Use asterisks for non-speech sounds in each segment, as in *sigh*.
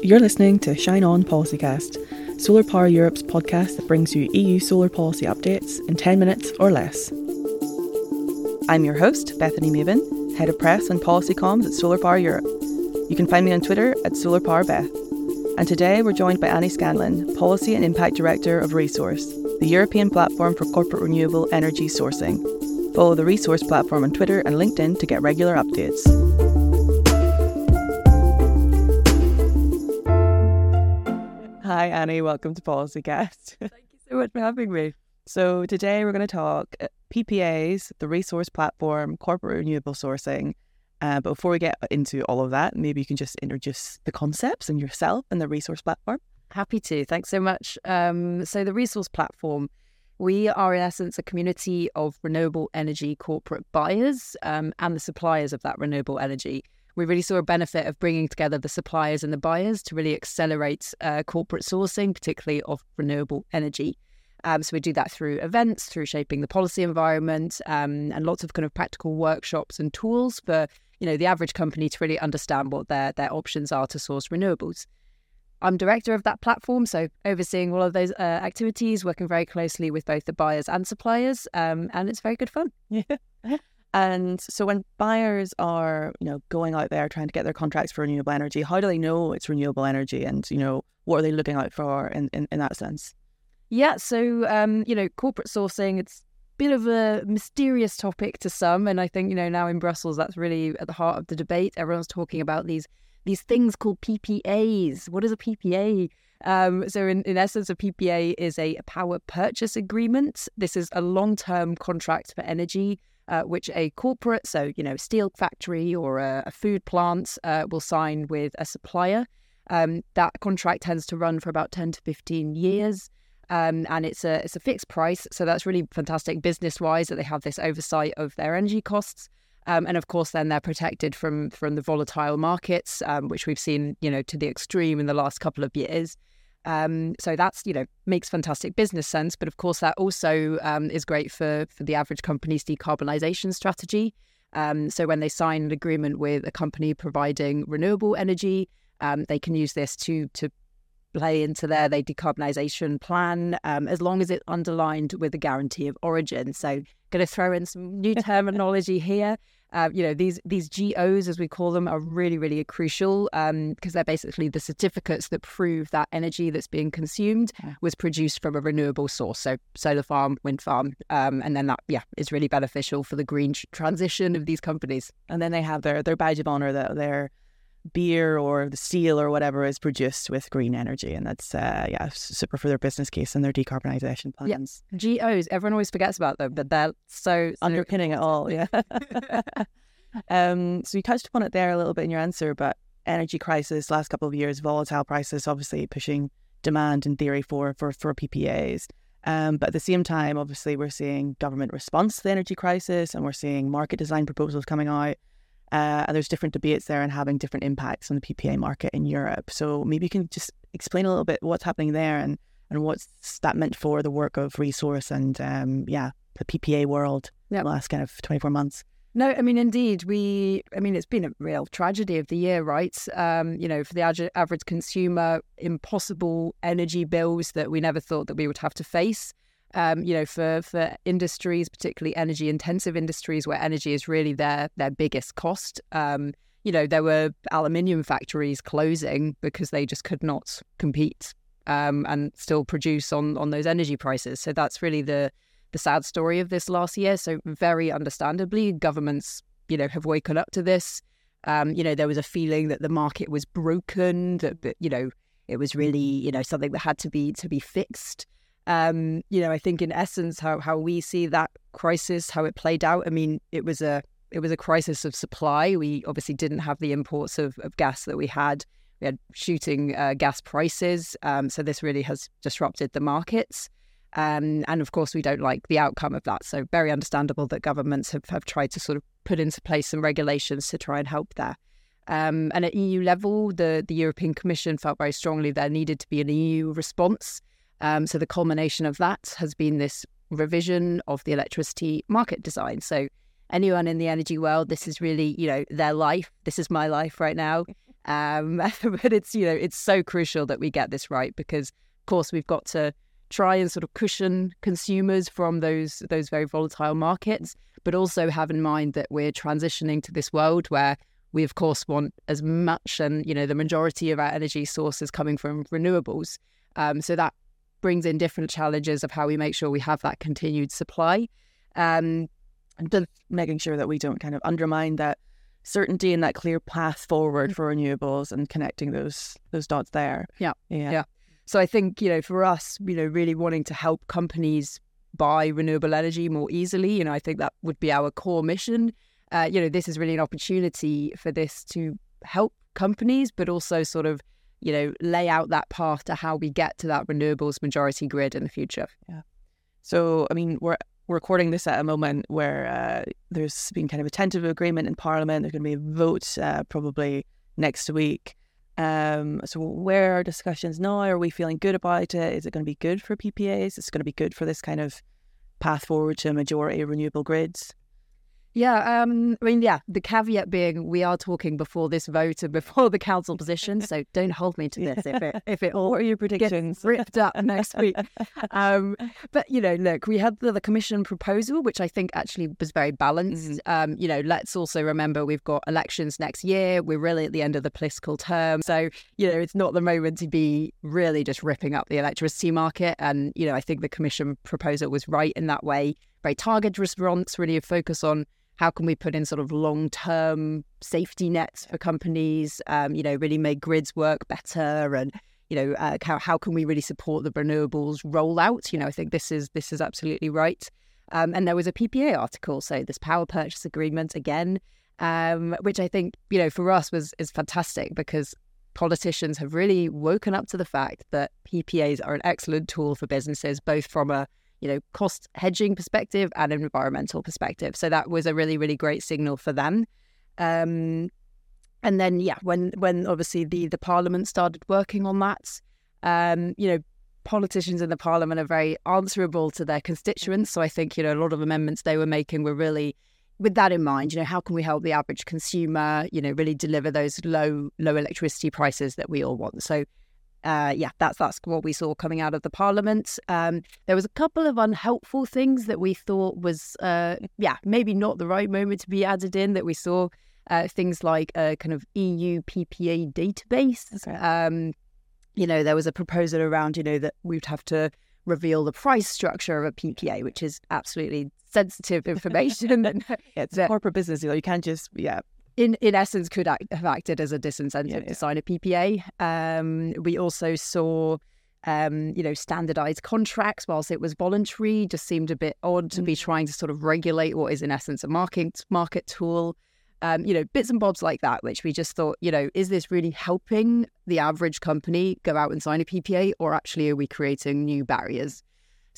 You're listening to Shine On Policycast, SolarPower Europe's podcast that brings you EU solar policy updates in 10 minutes or less. I'm your host, Bethany Meban, Head of Press and Policy Comms at SolarPower Europe. You can find me on Twitter at Solar Power Beth. And today we're joined by Annie Scanlan, Policy and Impact Director of RE-Source, the European platform for corporate renewable energy sourcing. Follow the RE-Source platform on Twitter and LinkedIn to get regular updates. Hi, Annie. Welcome to Policycast. *laughs* Thank you so much for having me. So, today we're going to talk uh, PPAs, the RE-Source platform, corporate renewable sourcing. Uh, but before we get into all of that, maybe you can just introduce the concepts and yourself and the RE-Source platform. Happy to. Thanks so much. Um, so, the RE-Source platform, we are in essence a community of renewable energy corporate buyers um, and the suppliers of that renewable energy we really saw a benefit of bringing together the suppliers and the buyers to really accelerate uh, corporate sourcing, particularly of renewable energy. Um, so we do that through events, through shaping the policy environment, um, and lots of kind of practical workshops and tools for you know the average company to really understand what their their options are to source renewables. I'm director of that platform, so overseeing all of those uh, activities, working very closely with both the buyers and suppliers, um, and it's very good fun. *laughs* Yeah. And so when buyers are, you know, going out there trying to get their contracts for renewable energy, how do they know it's renewable energy and, you know, what are they looking out for in, in, in that sense? Yeah, so um, you know, corporate sourcing, it's a bit of a mysterious topic to some. And I think, you know, now in Brussels that's really at the heart of the debate. Everyone's talking about these these things called PPAs. What is a PPA? Um, so, in, in essence, a PPA is a power purchase agreement. This is a long term contract for energy uh, which a corporate, so you know, steel factory or a, a food plant, uh, will sign with a supplier. Um, that contract tends to run for about ten to fifteen years. Um, and it's a it's a fixed price, so that's really fantastic business wise that they have this oversight of their energy costs, um, and of course then they're protected from from the volatile markets, um, which we've seen you know to the extreme in the last couple of years. Um, so that's you know makes fantastic business sense, but of course that also um, is great for for the average company's decarbonisation strategy. Um, so when they sign an agreement with a company providing renewable energy, um, they can use this to to play into their their decarbonisation plan um, as long as it's underlined with a guarantee of origin. So going to throw in some new *laughs* terminology here. Uh, you know, these these GOs, as we call them, are really, really crucial because um, they're basically the certificates that prove that energy that's being consumed was produced from a renewable source. So, solar farm, wind farm, um, and then that, yeah, is really beneficial for the green transition of these companies. And then they have their their badge of honor that they're beer or the steel or whatever is produced with green energy, and that's uh, yeah super for their business case and their decarbonisation plans. GOs, everyone always forgets about them, but they're so, so... underpinning it all. Yeah. *laughs* um, so you touched upon it there a little bit in your answer, but energy crisis last couple of years, volatile prices, obviously pushing demand in theory for for for PPAs. Um, but at the same time, obviously, we're seeing government response to the energy crisis, and we're seeing market design proposals coming out. Uh, and there's different debates there and having different impacts on the PPA market in Europe. So maybe you can just explain a little bit what's happening there and, and what's that meant for the work of RE-Source and, um, yeah, the PPA world yep. the last kind of 24 months. No, I mean, indeed, we, I mean, it's been a real tragedy of the year, right? Um, you know, for the average consumer, impossible energy bills that we never thought that we would have to face um, you know, for for industries, particularly energy intensive industries, where energy is really their their biggest cost. Um, you know, there were aluminium factories closing because they just could not compete um, and still produce on on those energy prices. So that's really the the sad story of this last year. So very understandably, governments, you know, have woken up to this. Um, you know, there was a feeling that the market was broken, that, you know, it was really, you know, something that had to be to be fixed. Um, you know, I think in essence how how we see that crisis, how it played out. I mean, it was a it was a crisis of supply. We obviously didn't have the imports of, of gas that we had. We had shooting uh, gas prices, um, so this really has disrupted the markets. Um, and of course, we don't like the outcome of that. So very understandable that governments have, have tried to sort of put into place some regulations to try and help there. Um, and at EU level, the, the European Commission felt very strongly there needed to be an EU response um, so the culmination of that has been this revision of the electricity market design. So anyone in the energy world, this is really, you know, their life. This is my life right now. *laughs* Um, *laughs* but it's you know it's so crucial that we get this right because of course we've got to try and sort of cushion consumers from those those very volatile markets, but also have in mind that we're transitioning to this world where we of course want as much and you know the majority of our energy sources coming from renewables. Um, so that brings in different challenges of how we make sure we have that continued supply. Um, and making sure that we don't kind of undermine that certainty and that clear path forward mm. for renewables and connecting those those dots there. Yeah. Yeah. Yeah. So I think, you know, for us, you know, really wanting to help companies buy renewable energy more easily, you know, I think that would be our core mission. Uh, you know, this is really an opportunity for this to help companies, but also sort of, you know, lay out that path to how we get to that renewables majority grid in the future. Yeah. So, I mean, we're recording this at a moment where uh, there's been kind of a tentative agreement in Parliament. There's going to be a vote uh, probably next week. Um, so where are discussions now? Are we feeling good about it? Is it going to be good for PPAs? Is it going to be good for this kind of path forward to majority renewable grids? Yeah, um, I mean, yeah, the caveat being we are talking before this vote and before the council position, so don't hold me to *laughs* this if it if it all what are your predictions ripped up next week. *laughs* Um, but you know, look, we had the, the, commission proposal, which I think actually was very balanced. Mm-hmm. Um, you know, let's also remember we've got elections next year. We're really at the end of the political term, so you know, it's not the moment to be really just ripping up the electricity market. And you know, I think the commission proposal was right in that way. Very targeted response, really a focus on how can we put in sort of long term safety nets for companies? Um, you know, really make grids work better, and you know, uh, how how can we really support the renewables rollout? You know, I think this is this is absolutely right. Um, and there was a PPA article, so this power purchase agreement again, um, which I think you know for us was is fantastic because politicians have really woken up to the fact that PPAs are an excellent tool for businesses, both from a you know, cost hedging perspective and an environmental perspective. So that was a really, really great signal for them. Um, and then, yeah, when when obviously the the Parliament started working on that, um, you know, politicians in the Parliament are very answerable to their constituents. So I think you know a lot of amendments they were making were really with that in mind. You know, how can we help the average consumer? You know, really deliver those low low electricity prices that we all want. So uh, yeah, that's that's what we saw coming out of the Parliament. Um, there was a couple of unhelpful things that we thought was, uh, yeah, maybe not the right moment to be added in. That we saw uh, things like a kind of EU PPA database. Okay. Um, you know, there was a proposal around, you know, that we'd have to reveal the price structure of a PPA, which is absolutely sensitive information. *laughs* yeah, it's a corporate business. You, know, you can't just, yeah, in in essence could act, have acted as a disincentive yeah, yeah. to sign a PPA. Um, we also saw. Um, you know, standardized contracts, whilst it was voluntary, just seemed a bit odd to be mm. trying to sort of regulate what is in essence a market market tool. Um, you know, bits and bobs like that, which we just thought, you know, is this really helping the average company go out and sign a PPA, or actually are we creating new barriers?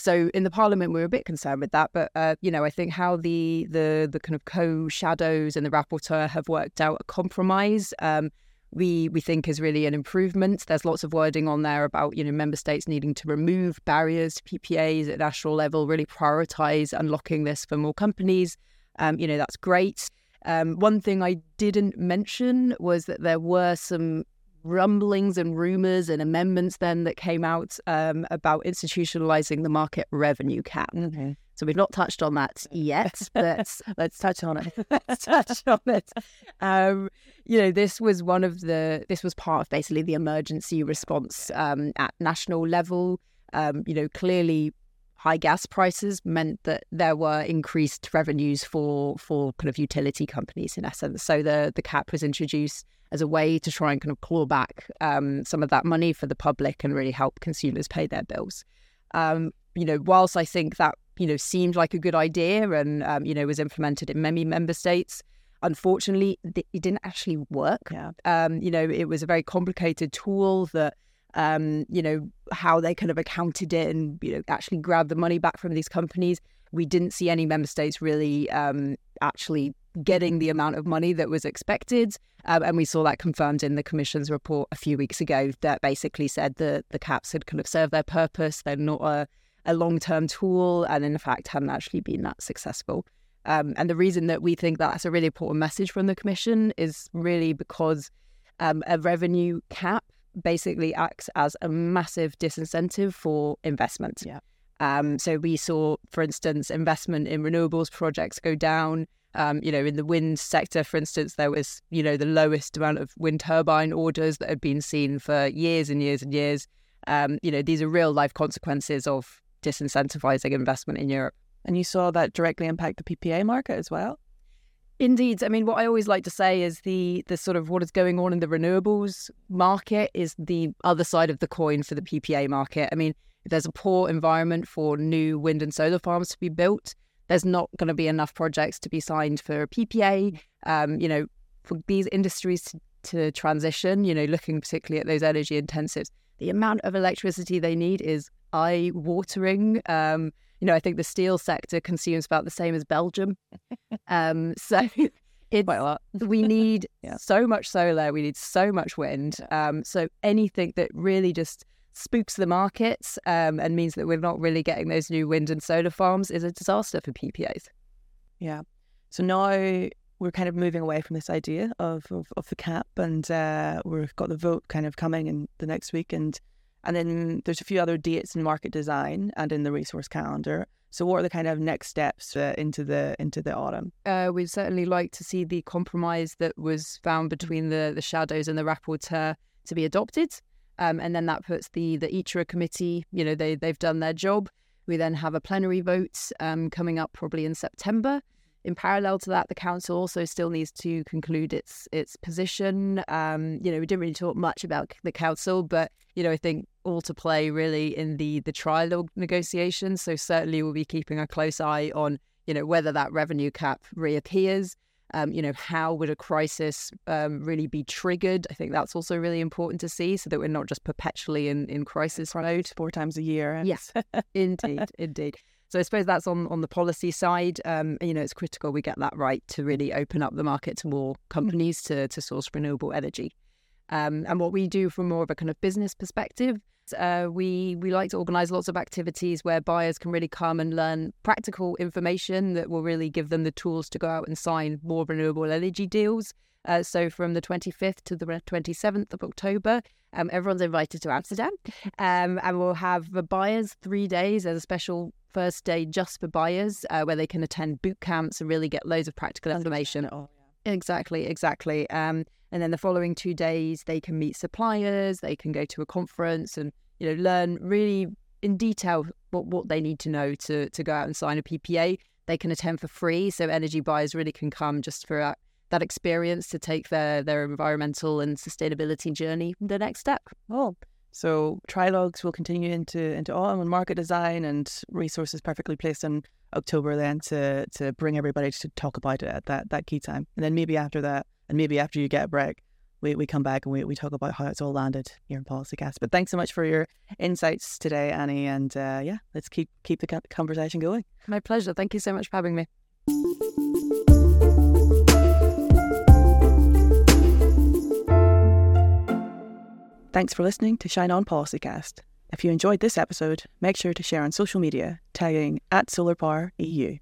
So in the Parliament, we are a bit concerned with that, but uh, you know, I think how the the the kind of co-shadows and the rapporteur have worked out a compromise. Um, we we think is really an improvement. There's lots of wording on there about you know member states needing to remove barriers to PPAs at national level, really prioritise unlocking this for more companies. Um, you know that's great. Um, one thing I didn't mention was that there were some rumblings and rumors and amendments then that came out um, about institutionalizing the market revenue cap. Mm-hmm. So we've not touched on that *laughs* yet, but let's touch on it. *laughs* let's touch on it. Um, you know, this was one of the, this was part of basically the emergency response um, at national level. Um, you know, clearly high gas prices meant that there were increased revenues for for kind of utility companies in essence. So the the cap was introduced as a way to try and kind of claw back um, some of that money for the public and really help consumers pay their bills. Um, you know, whilst I think that you know seemed like a good idea and um, you know was implemented in many member states, unfortunately it didn't actually work. Yeah. Um, you know, it was a very complicated tool that um, you know how they kind of accounted it and you know actually grabbed the money back from these companies. We didn't see any member states really um, actually getting the amount of money that was expected. Um, and we saw that confirmed in the Commission's report a few weeks ago that basically said that the caps had kind of served their purpose. They're not a, a long term tool and, in fact, hadn't actually been that successful. Um, and the reason that we think that's a really important message from the Commission is really because um, a revenue cap basically acts as a massive disincentive for investment. Yeah. Um, so we saw, for instance, investment in renewables projects go down. Um, you know, in the wind sector, for instance, there was, you know, the lowest amount of wind turbine orders that had been seen for years and years and years. Um, you know, these are real life consequences of disincentivizing investment in Europe. And you saw that directly impact the PPA market as well? Indeed. I mean, what I always like to say is the the sort of what is going on in the renewables market is the other side of the coin for the PPA market. I mean, if there's a poor environment for new wind and solar farms to be built, there's not going to be enough projects to be signed for a PPA. Um, you know, for these industries to, to transition, you know, looking particularly at those energy intensives, the amount of electricity they need is eye watering. Um, you know, I think the steel sector consumes about the same as Belgium. *laughs* um, so *laughs* it's Quite a lot. we need *laughs* Yeah. so much solar, we need so much wind. Um, so anything that really just spooks the markets um, and means that we're not really getting those new wind and solar farms is a disaster for PPAs. Yeah. So now we're kind of moving away from this idea of of, of the cap, and uh, we've got the vote kind of coming in the next week, and and then there's a few other dates in market design and in the RE-Source calendar. So what are the kind of next steps uh, into the into the autumn? Uh, we'd certainly like to see the compromise that was found between the, the shadows and the rapporteur to be adopted. Um, and then that puts the the ITRE committee, you know, they, they've done their job. We then have a plenary vote um, coming up probably in September. In parallel to that, the council also still needs to conclude its its position. Um, you know, we didn't really talk much about the council, but you know, I think all to play really in the the trilogue negotiations. So certainly, we'll be keeping a close eye on you know whether that revenue cap reappears. Um, you know, how would a crisis um, really be triggered? I think that's also really important to see, so that we're not just perpetually in in crisis mode. Four times a year. Yes, *laughs* indeed, indeed. So I suppose that's on, on the policy side. Um, you know, it's critical we get that right to really open up the market to more companies to, to source renewable energy. Um, and what we do from more of a kind of business perspective, uh, we we like to organise lots of activities where buyers can really come and learn practical information that will really give them the tools to go out and sign more renewable energy deals. Uh, so from the 25th to the 27th of October, um, everyone's invited to Amsterdam, um, and we'll have the buyers three days as a special first day just for buyers, uh, where they can attend boot camps and really get loads of practical information. Oh, Exactly, exactly. Um, and then the following two days, they can meet suppliers, they can go to a conference, and you know learn really in detail what, what they need to know to to go out and sign a PPA. They can attend for free, so energy buyers really can come just for that, that experience to take their their environmental and sustainability journey the next step. Oh, so trilogues will continue into into autumn and market design and resources perfectly placed in October then to to bring everybody to talk about it at that that key time. And then maybe after that, and maybe after you get a break, we, we come back and we, we talk about how it's all landed here in PolicyCast. But thanks so much for your insights today, Annie. And uh, yeah, let's keep keep the conversation going. My pleasure. Thank you so much for having me. Thanks for listening to Shine On PolicyCast. If you enjoyed this episode, make sure to share on social media, tagging at SolarPowerEU.